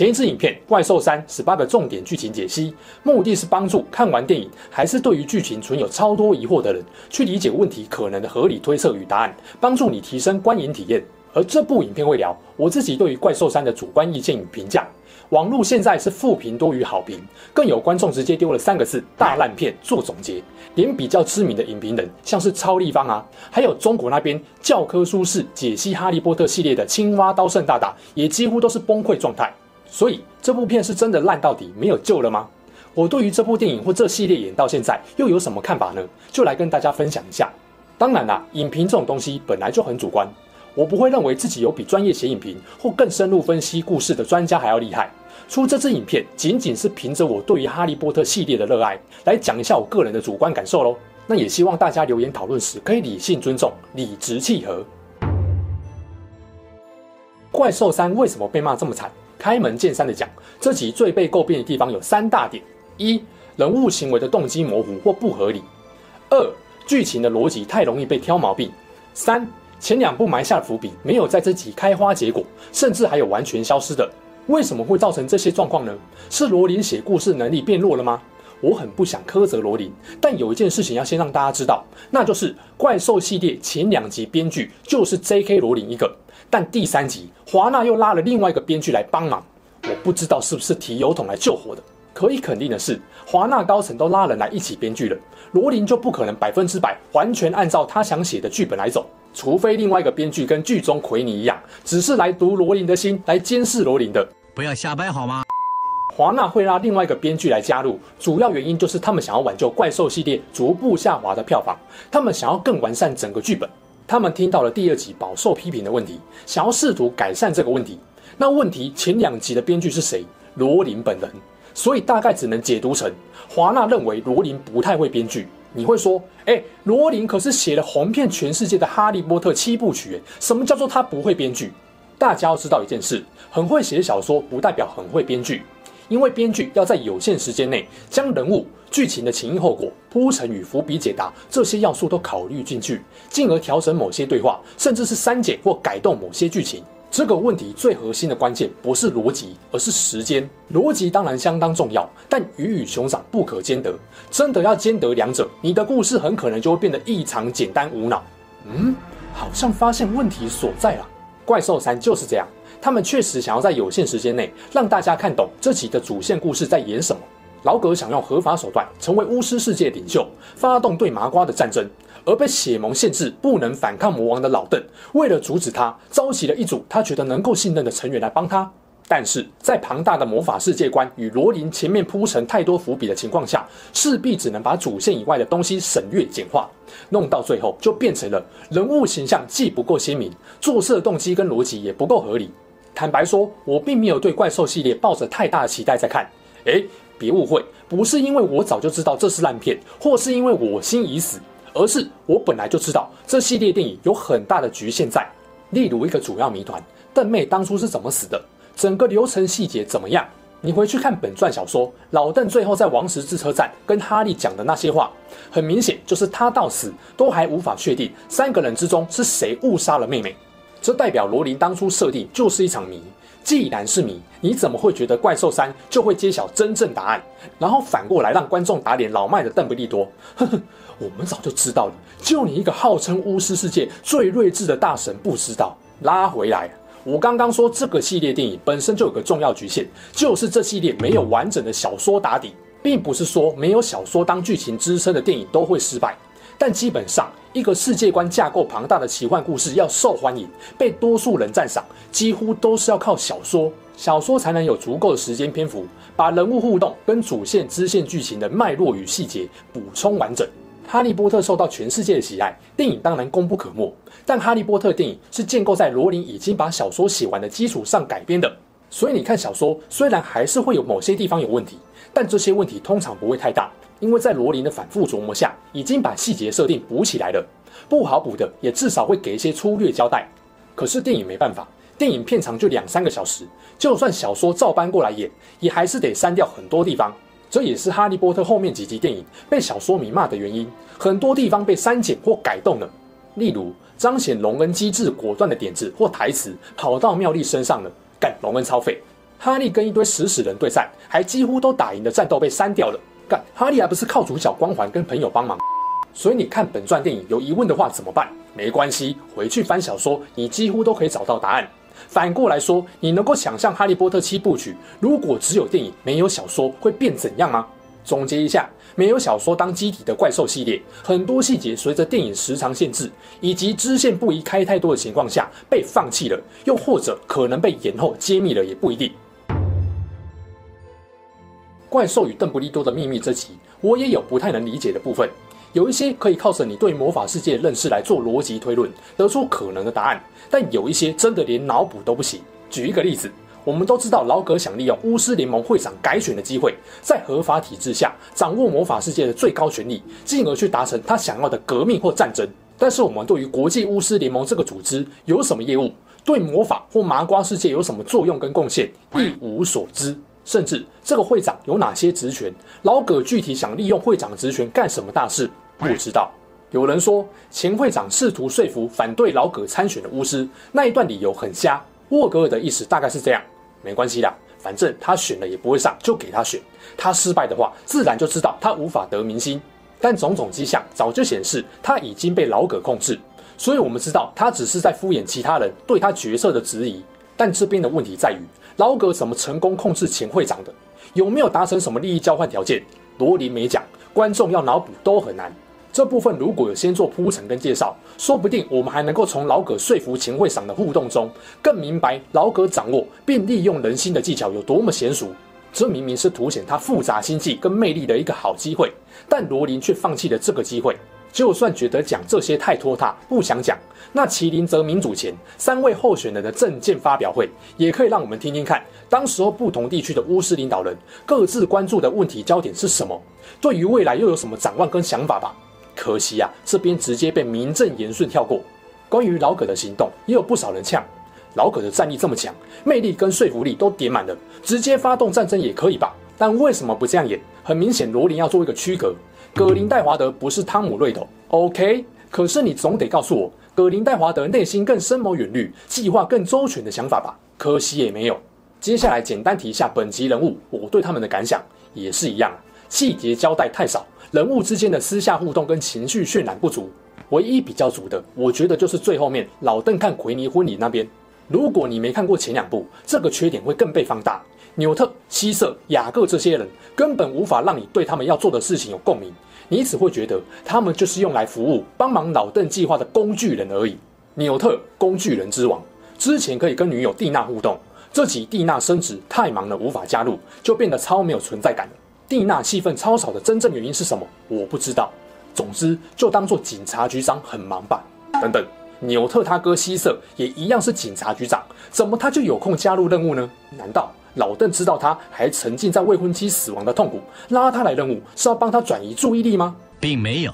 前一支影片《怪兽3》十八个重点剧情解析，目的是帮助看完电影还是对于剧情存有超多疑惑的人，去理解问题可能的合理推测与答案，帮助你提升观影体验。而这部影片会聊我自己对于《怪兽3》的主观意见与评价。网络现在是负评多于好评，更有观众直接丢了三个字“大烂片”做总结，连比较知名的影评人，像是超立方啊，还有中国那边教科书式解析《哈利波特》系列的青蛙刀圣大大，也几乎都是崩溃状态。所以这部片是真的烂到底没有救了吗？我对于这部电影或这系列演到现在又有什么看法呢？就来跟大家分享一下。当然啦，影评这种东西本来就很主观，我不会认为自己有比专业写影评或更深入分析故事的专家还要厉害。出这支影片仅仅是凭着我对于哈利波特系列的热爱来讲一下我个人的主观感受喽。那也希望大家留言讨论时可以理性尊重、理直气和。怪兽三为什么被骂这么惨？开门见山的讲，这集最被诟病的地方有三大点：一、人物行为的动机模糊或不合理；二、剧情的逻辑太容易被挑毛病；三、前两部埋下的伏笔没有在这集开花结果，甚至还有完全消失的。为什么会造成这些状况呢？是罗琳写故事能力变弱了吗？我很不想苛责罗琳，但有一件事情要先让大家知道，那就是怪兽系列前两集编剧就是 J.K. 罗琳一个。但第三集，华纳又拉了另外一个编剧来帮忙，我不知道是不是提油桶来救火的。可以肯定的是，华纳高层都拉人来一起编剧了，罗琳就不可能百分之百完全按照他想写的剧本来走，除非另外一个编剧跟剧中奎尼一样，只是来读罗琳的心，来监视罗琳的。不要瞎掰好吗？华纳会拉另外一个编剧来加入，主要原因就是他们想要挽救怪兽系列逐步下滑的票房，他们想要更完善整个剧本。他们听到了第二集饱受批评的问题，想要试图改善这个问题。那问题前两集的编剧是谁？罗琳本人。所以大概只能解读成华纳认为罗琳不太会编剧。你会说，哎，罗琳可是写了红遍全世界的《哈利波特》七部曲，什么叫做他不会编剧？大家要知道一件事，很会写小说不代表很会编剧。因为编剧要在有限时间内将人物、剧情的前因后果、铺陈与伏笔解答这些要素都考虑进去，进而调整某些对话，甚至是删减或改动某些剧情。这个问题最核心的关键不是逻辑，而是时间。逻辑当然相当重要，但鱼与熊掌不可兼得。真的要兼得两者，你的故事很可能就会变得异常简单无脑。嗯，好像发现问题所在了。怪兽三就是这样。他们确实想要在有限时间内让大家看懂这集的主线故事在演什么。老葛想用合法手段成为巫师世界领袖，发动对麻瓜的战争，而被血盟限制不能反抗魔王的老邓，为了阻止他，召集了一组他觉得能够信任的成员来帮他。但是在庞大的魔法世界观与罗琳前面铺陈太多伏笔的情况下，势必只能把主线以外的东西省略简化，弄到最后就变成了人物形象既不够鲜明，做事的动机跟逻辑也不够合理。坦白说，我并没有对怪兽系列抱着太大的期待在看。诶，别误会，不是因为我早就知道这是烂片，或是因为我心已死，而是我本来就知道这系列电影有很大的局限在。例如一个主要谜团，邓妹当初是怎么死的，整个流程细节怎么样？你回去看本传小说，老邓最后在王石之车站跟哈利讲的那些话，很明显就是他到死都还无法确定三个人之中是谁误杀了妹妹。这代表罗琳当初设定就是一场谜。既然是谜，你怎么会觉得怪兽三就会揭晓真正答案，然后反过来让观众打脸老迈的邓不利多？呵呵，我们早就知道了，就你一个号称巫师世界最睿智的大神不知道。拉回来，我刚刚说这个系列电影本身就有个重要局限，就是这系列没有完整的小说打底，并不是说没有小说当剧情支撑的电影都会失败。但基本上，一个世界观架构庞大的奇幻故事要受欢迎，被多数人赞赏，几乎都是要靠小说。小说才能有足够的时间篇幅，把人物互动跟主线支线剧情的脉络与细节补充完整。哈利波特受到全世界的喜爱，电影当然功不可没。但哈利波特电影是建构在罗琳已经把小说写完的基础上改编的，所以你看小说虽然还是会有某些地方有问题，但这些问题通常不会太大，因为在罗琳的反复琢磨下，已经把细节设定补起来了。不好补的，也至少会给一些粗略交代。可是电影没办法，电影片长就两三个小时，就算小说照搬过来演，也还是得删掉很多地方。这也是《哈利波特》后面几集电影被小说迷骂的原因，很多地方被删减或改动了。例如，彰显荣恩机智果断的点子或台词跑到妙丽身上了，干荣恩超废。哈利跟一堆食死人对战，还几乎都打赢的战斗被删掉了，干哈利还不是靠主角光环跟朋友帮忙。所以你看本传电影有疑问的话怎么办？没关系，回去翻小说，你几乎都可以找到答案。反过来说，你能够想象《哈利波特》七部曲如果只有电影没有小说会变怎样吗？总结一下，没有小说当基底的怪兽系列，很多细节随着电影时长限制以及支线不宜开太多的情况下被放弃了，又或者可能被延后揭秘了，也不一定。怪兽与邓布利多的秘密这集，我也有不太能理解的部分。有一些可以靠着你对魔法世界的认识来做逻辑推论，得出可能的答案，但有一些真的连脑补都不行。举一个例子，我们都知道老葛想利用巫师联盟会长改选的机会，在合法体制下掌握魔法世界的最高权力，进而去达成他想要的革命或战争。但是我们对于国际巫师联盟这个组织有什么业务，对魔法或麻瓜世界有什么作用跟贡献，一无所知。甚至这个会长有哪些职权，老葛具体想利用会长的职权干什么大事，不知道。有人说前会长试图说服反对老葛参选的巫师，那一段理由很瞎。沃格尔的意思大概是这样：没关系啦，反正他选了也不会上，就给他选。他失败的话，自然就知道他无法得民心。但种种迹象早就显示他已经被老葛控制，所以我们知道他只是在敷衍其他人对他角色的质疑。但这边的问题在于。老葛怎么成功控制前会长的？有没有达成什么利益交换条件？罗琳没讲，观众要脑补都很难。这部分如果有先做铺陈跟介绍，说不定我们还能够从老葛说服前会长的互动中，更明白老葛掌握并利用人心的技巧有多么娴熟。这明明是凸显他复杂心计跟魅力的一个好机会，但罗琳却放弃了这个机会。就算觉得讲这些太拖沓，不想讲，那麒麟泽民主前三位候选人的政见发表会，也可以让我们听听看，当时候不同地区的巫师领导人各自关注的问题焦点是什么，对于未来又有什么展望跟想法吧。可惜啊，这边直接被名正言顺跳过。关于老葛的行动，也有不少人呛，老葛的战力这么强，魅力跟说服力都点满了，直接发动战争也可以吧？但为什么不这样演？很明显，罗琳要做一个区隔。葛林戴华德不是汤姆瑞斗，OK？可是你总得告诉我，葛林戴华德内心更深谋远虑、计划更周全的想法吧？可惜也没有。接下来简单提一下本集人物，我对他们的感想也是一样，细节交代太少，人物之间的私下互动跟情绪渲染不足。唯一比较足的，我觉得就是最后面老邓看奎妮婚礼那边。如果你没看过前两部，这个缺点会更被放大。纽特、希瑟、雅各这些人根本无法让你对他们要做的事情有共鸣，你只会觉得他们就是用来服务、帮忙老邓计划的工具人而已。纽特，工具人之王，之前可以跟女友蒂娜互动，这集蒂娜升职太忙了无法加入，就变得超没有存在感了。蒂娜戏份超少的真正原因是什么？我不知道。总之，就当做警察局长很忙吧。等等，纽特他哥希瑟也一样是警察局长，怎么他就有空加入任务呢？难道？老邓知道他还沉浸在未婚妻死亡的痛苦，拉他来任务是要帮他转移注意力吗？并没有。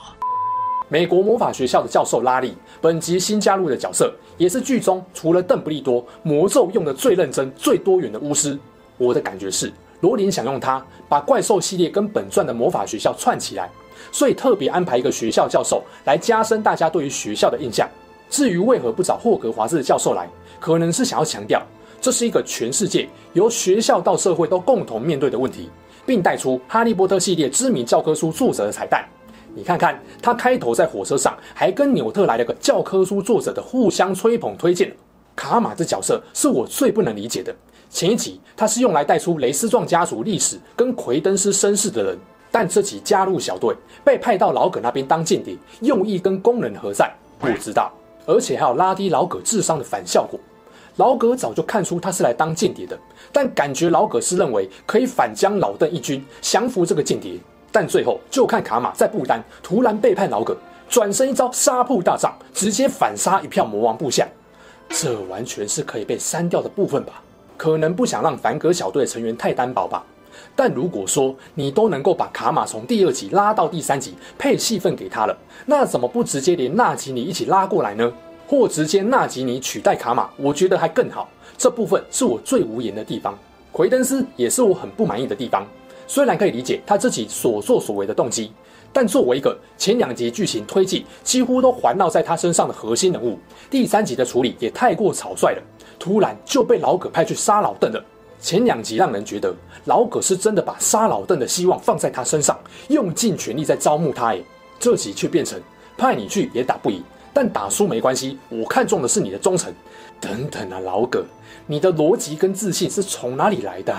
美国魔法学校的教授拉力，本集新加入的角色，也是剧中除了邓布利多魔咒用的最认真、最多元的巫师。我的感觉是，罗琳想用他把怪兽系列跟本传的魔法学校串起来，所以特别安排一个学校教授来加深大家对于学校的印象。至于为何不找霍格华兹的教授来，可能是想要强调。这是一个全世界由学校到社会都共同面对的问题，并带出《哈利波特》系列知名教科书作者的彩蛋。你看看，他开头在火车上还跟纽特来了个教科书作者的互相吹捧推荐。卡玛这角色是我最不能理解的。前一集他是用来带出雷斯壮家族历史跟奎登斯身世的人，但这集加入小队，被派到老葛那边当间谍，用意跟工人何在？不知道。而且还有拉低老葛智商的反效果。老葛早就看出他是来当间谍的，但感觉老葛是认为可以反将老邓一军，降服这个间谍。但最后就看卡玛在不丹突然背叛老葛，转身一招杀破大帐，直接反杀一票魔王部下。这完全是可以被删掉的部分吧？可能不想让凡格小队成员太单薄吧？但如果说你都能够把卡玛从第二集拉到第三集，配戏份给他了，那怎么不直接连纳吉尼一起拉过来呢？或直接纳吉尼取代卡玛，我觉得还更好。这部分是我最无言的地方。奎登斯也是我很不满意的地方。虽然可以理解他自己所作所为的动机，但作为一个前两集剧情推进几乎都环绕在他身上的核心人物，第三集的处理也太过草率了。突然就被老葛派去杀老邓了。前两集让人觉得老葛是真的把杀老邓的希望放在他身上，用尽全力在招募他。诶，这集却变成派你去也打不赢，但打输没关系，我看中的是你的忠诚。等等啊，老葛，你的逻辑跟自信是从哪里来的？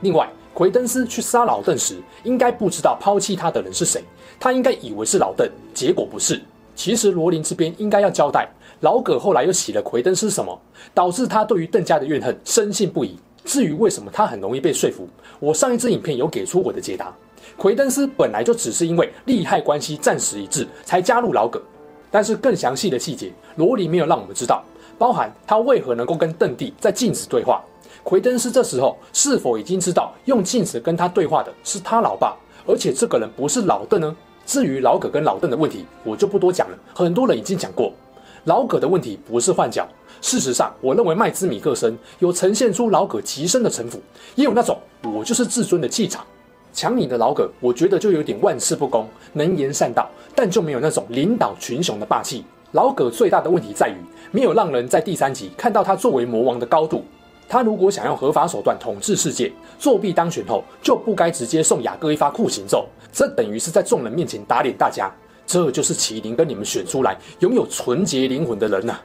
另外，奎登斯去杀老邓时，应该不知道抛弃他的人是谁，他应该以为是老邓，结果不是。其实罗琳这边应该要交代，老葛后来又洗了奎登斯什么，导致他对于邓家的怨恨深信不疑。至于为什么他很容易被说服，我上一支影片有给出我的解答。奎登斯本来就只是因为利害关系暂时一致才加入老葛，但是更详细的细节，罗琳没有让我们知道，包含他为何能够跟邓弟在镜子对话。奎登斯这时候是否已经知道用镜子跟他对话的是他老爸，而且这个人不是老邓呢？至于老葛跟老邓的问题，我就不多讲了，很多人已经讲过。老葛的问题不是换角。事实上，我认为麦兹米克森有呈现出老葛极深的城府，也有那种我就是至尊的气场。强你的老葛，我觉得就有点玩世不恭、能言善道，但就没有那种领导群雄的霸气。老葛最大的问题在于，没有让人在第三集看到他作为魔王的高度。他如果想用合法手段统治世界，作弊当选后就不该直接送雅各一发酷刑咒，这等于是在众人面前打脸大家。这就是麒麟跟你们选出来拥有纯洁灵魂的人呐、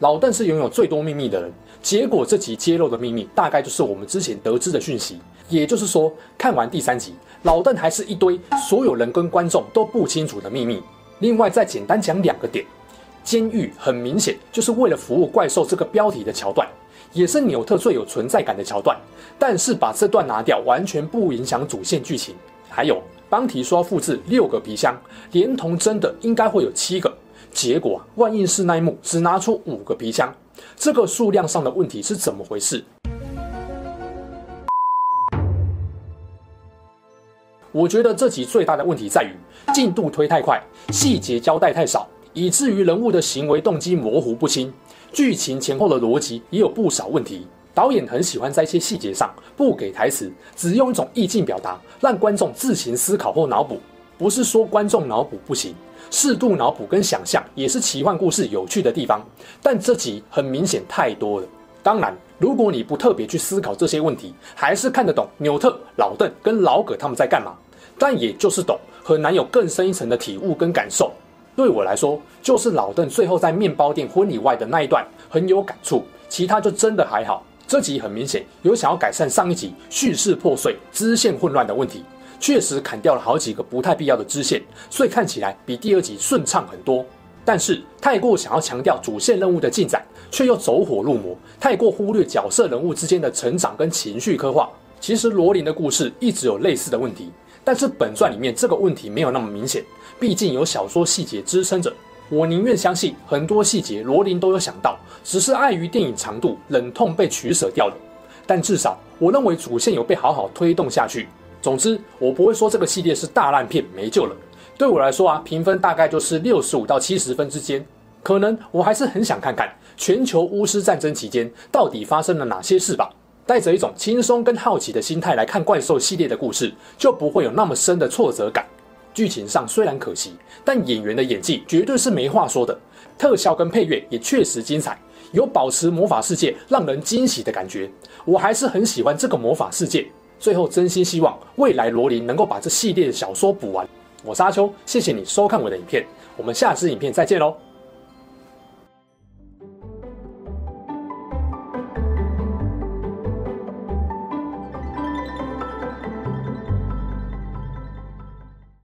老邓是拥有最多秘密的人，结果这集揭露的秘密大概就是我们之前得知的讯息。也就是说，看完第三集，老邓还是一堆所有人跟观众都不清楚的秘密。另外，再简单讲两个点：监狱很明显就是为了服务怪兽这个标题的桥段，也是纽特最有存在感的桥段。但是把这段拿掉，完全不影响主线剧情。还有，邦提说复制六个皮箱，连同真的应该会有七个。结果啊，万应室那一幕只拿出五个皮箱，这个数量上的问题是怎么回事？我觉得这集最大的问题在于进度推太快，细节交代太少，以至于人物的行为动机模糊不清，剧情前后的逻辑也有不少问题。导演很喜欢在一些细节上不给台词，只用一种意境表达，让观众自行思考或脑补。不是说观众脑补不行。适度脑补跟想象也是奇幻故事有趣的地方，但这集很明显太多了。当然，如果你不特别去思考这些问题，还是看得懂纽特、老邓跟老葛他们在干嘛。但也就是懂，很难有更深一层的体悟跟感受。对我来说，就是老邓最后在面包店婚礼外的那一段很有感触，其他就真的还好。这集很明显有想要改善上一集叙事破碎、支线混乱的问题。确实砍掉了好几个不太必要的支线，所以看起来比第二集顺畅很多。但是太过想要强调主线任务的进展，却又走火入魔，太过忽略角色人物之间的成长跟情绪刻画。其实罗琳的故事一直有类似的问题，但是本传里面这个问题没有那么明显，毕竟有小说细节支撑着。我宁愿相信很多细节罗琳都有想到，只是碍于电影长度，忍痛被取舍掉了。但至少我认为主线有被好好推动下去。总之，我不会说这个系列是大烂片没救了。对我来说啊，评分大概就是六十五到七十分之间。可能我还是很想看看全球巫师战争期间到底发生了哪些事吧。带着一种轻松跟好奇的心态来看怪兽系列的故事，就不会有那么深的挫折感。剧情上虽然可惜，但演员的演技绝对是没话说的。特效跟配乐也确实精彩，有保持魔法世界让人惊喜的感觉。我还是很喜欢这个魔法世界。最后，真心希望未来罗琳能够把这系列的小说补完。我是阿秋，谢谢你收看我的影片，我们下次影片再见喽。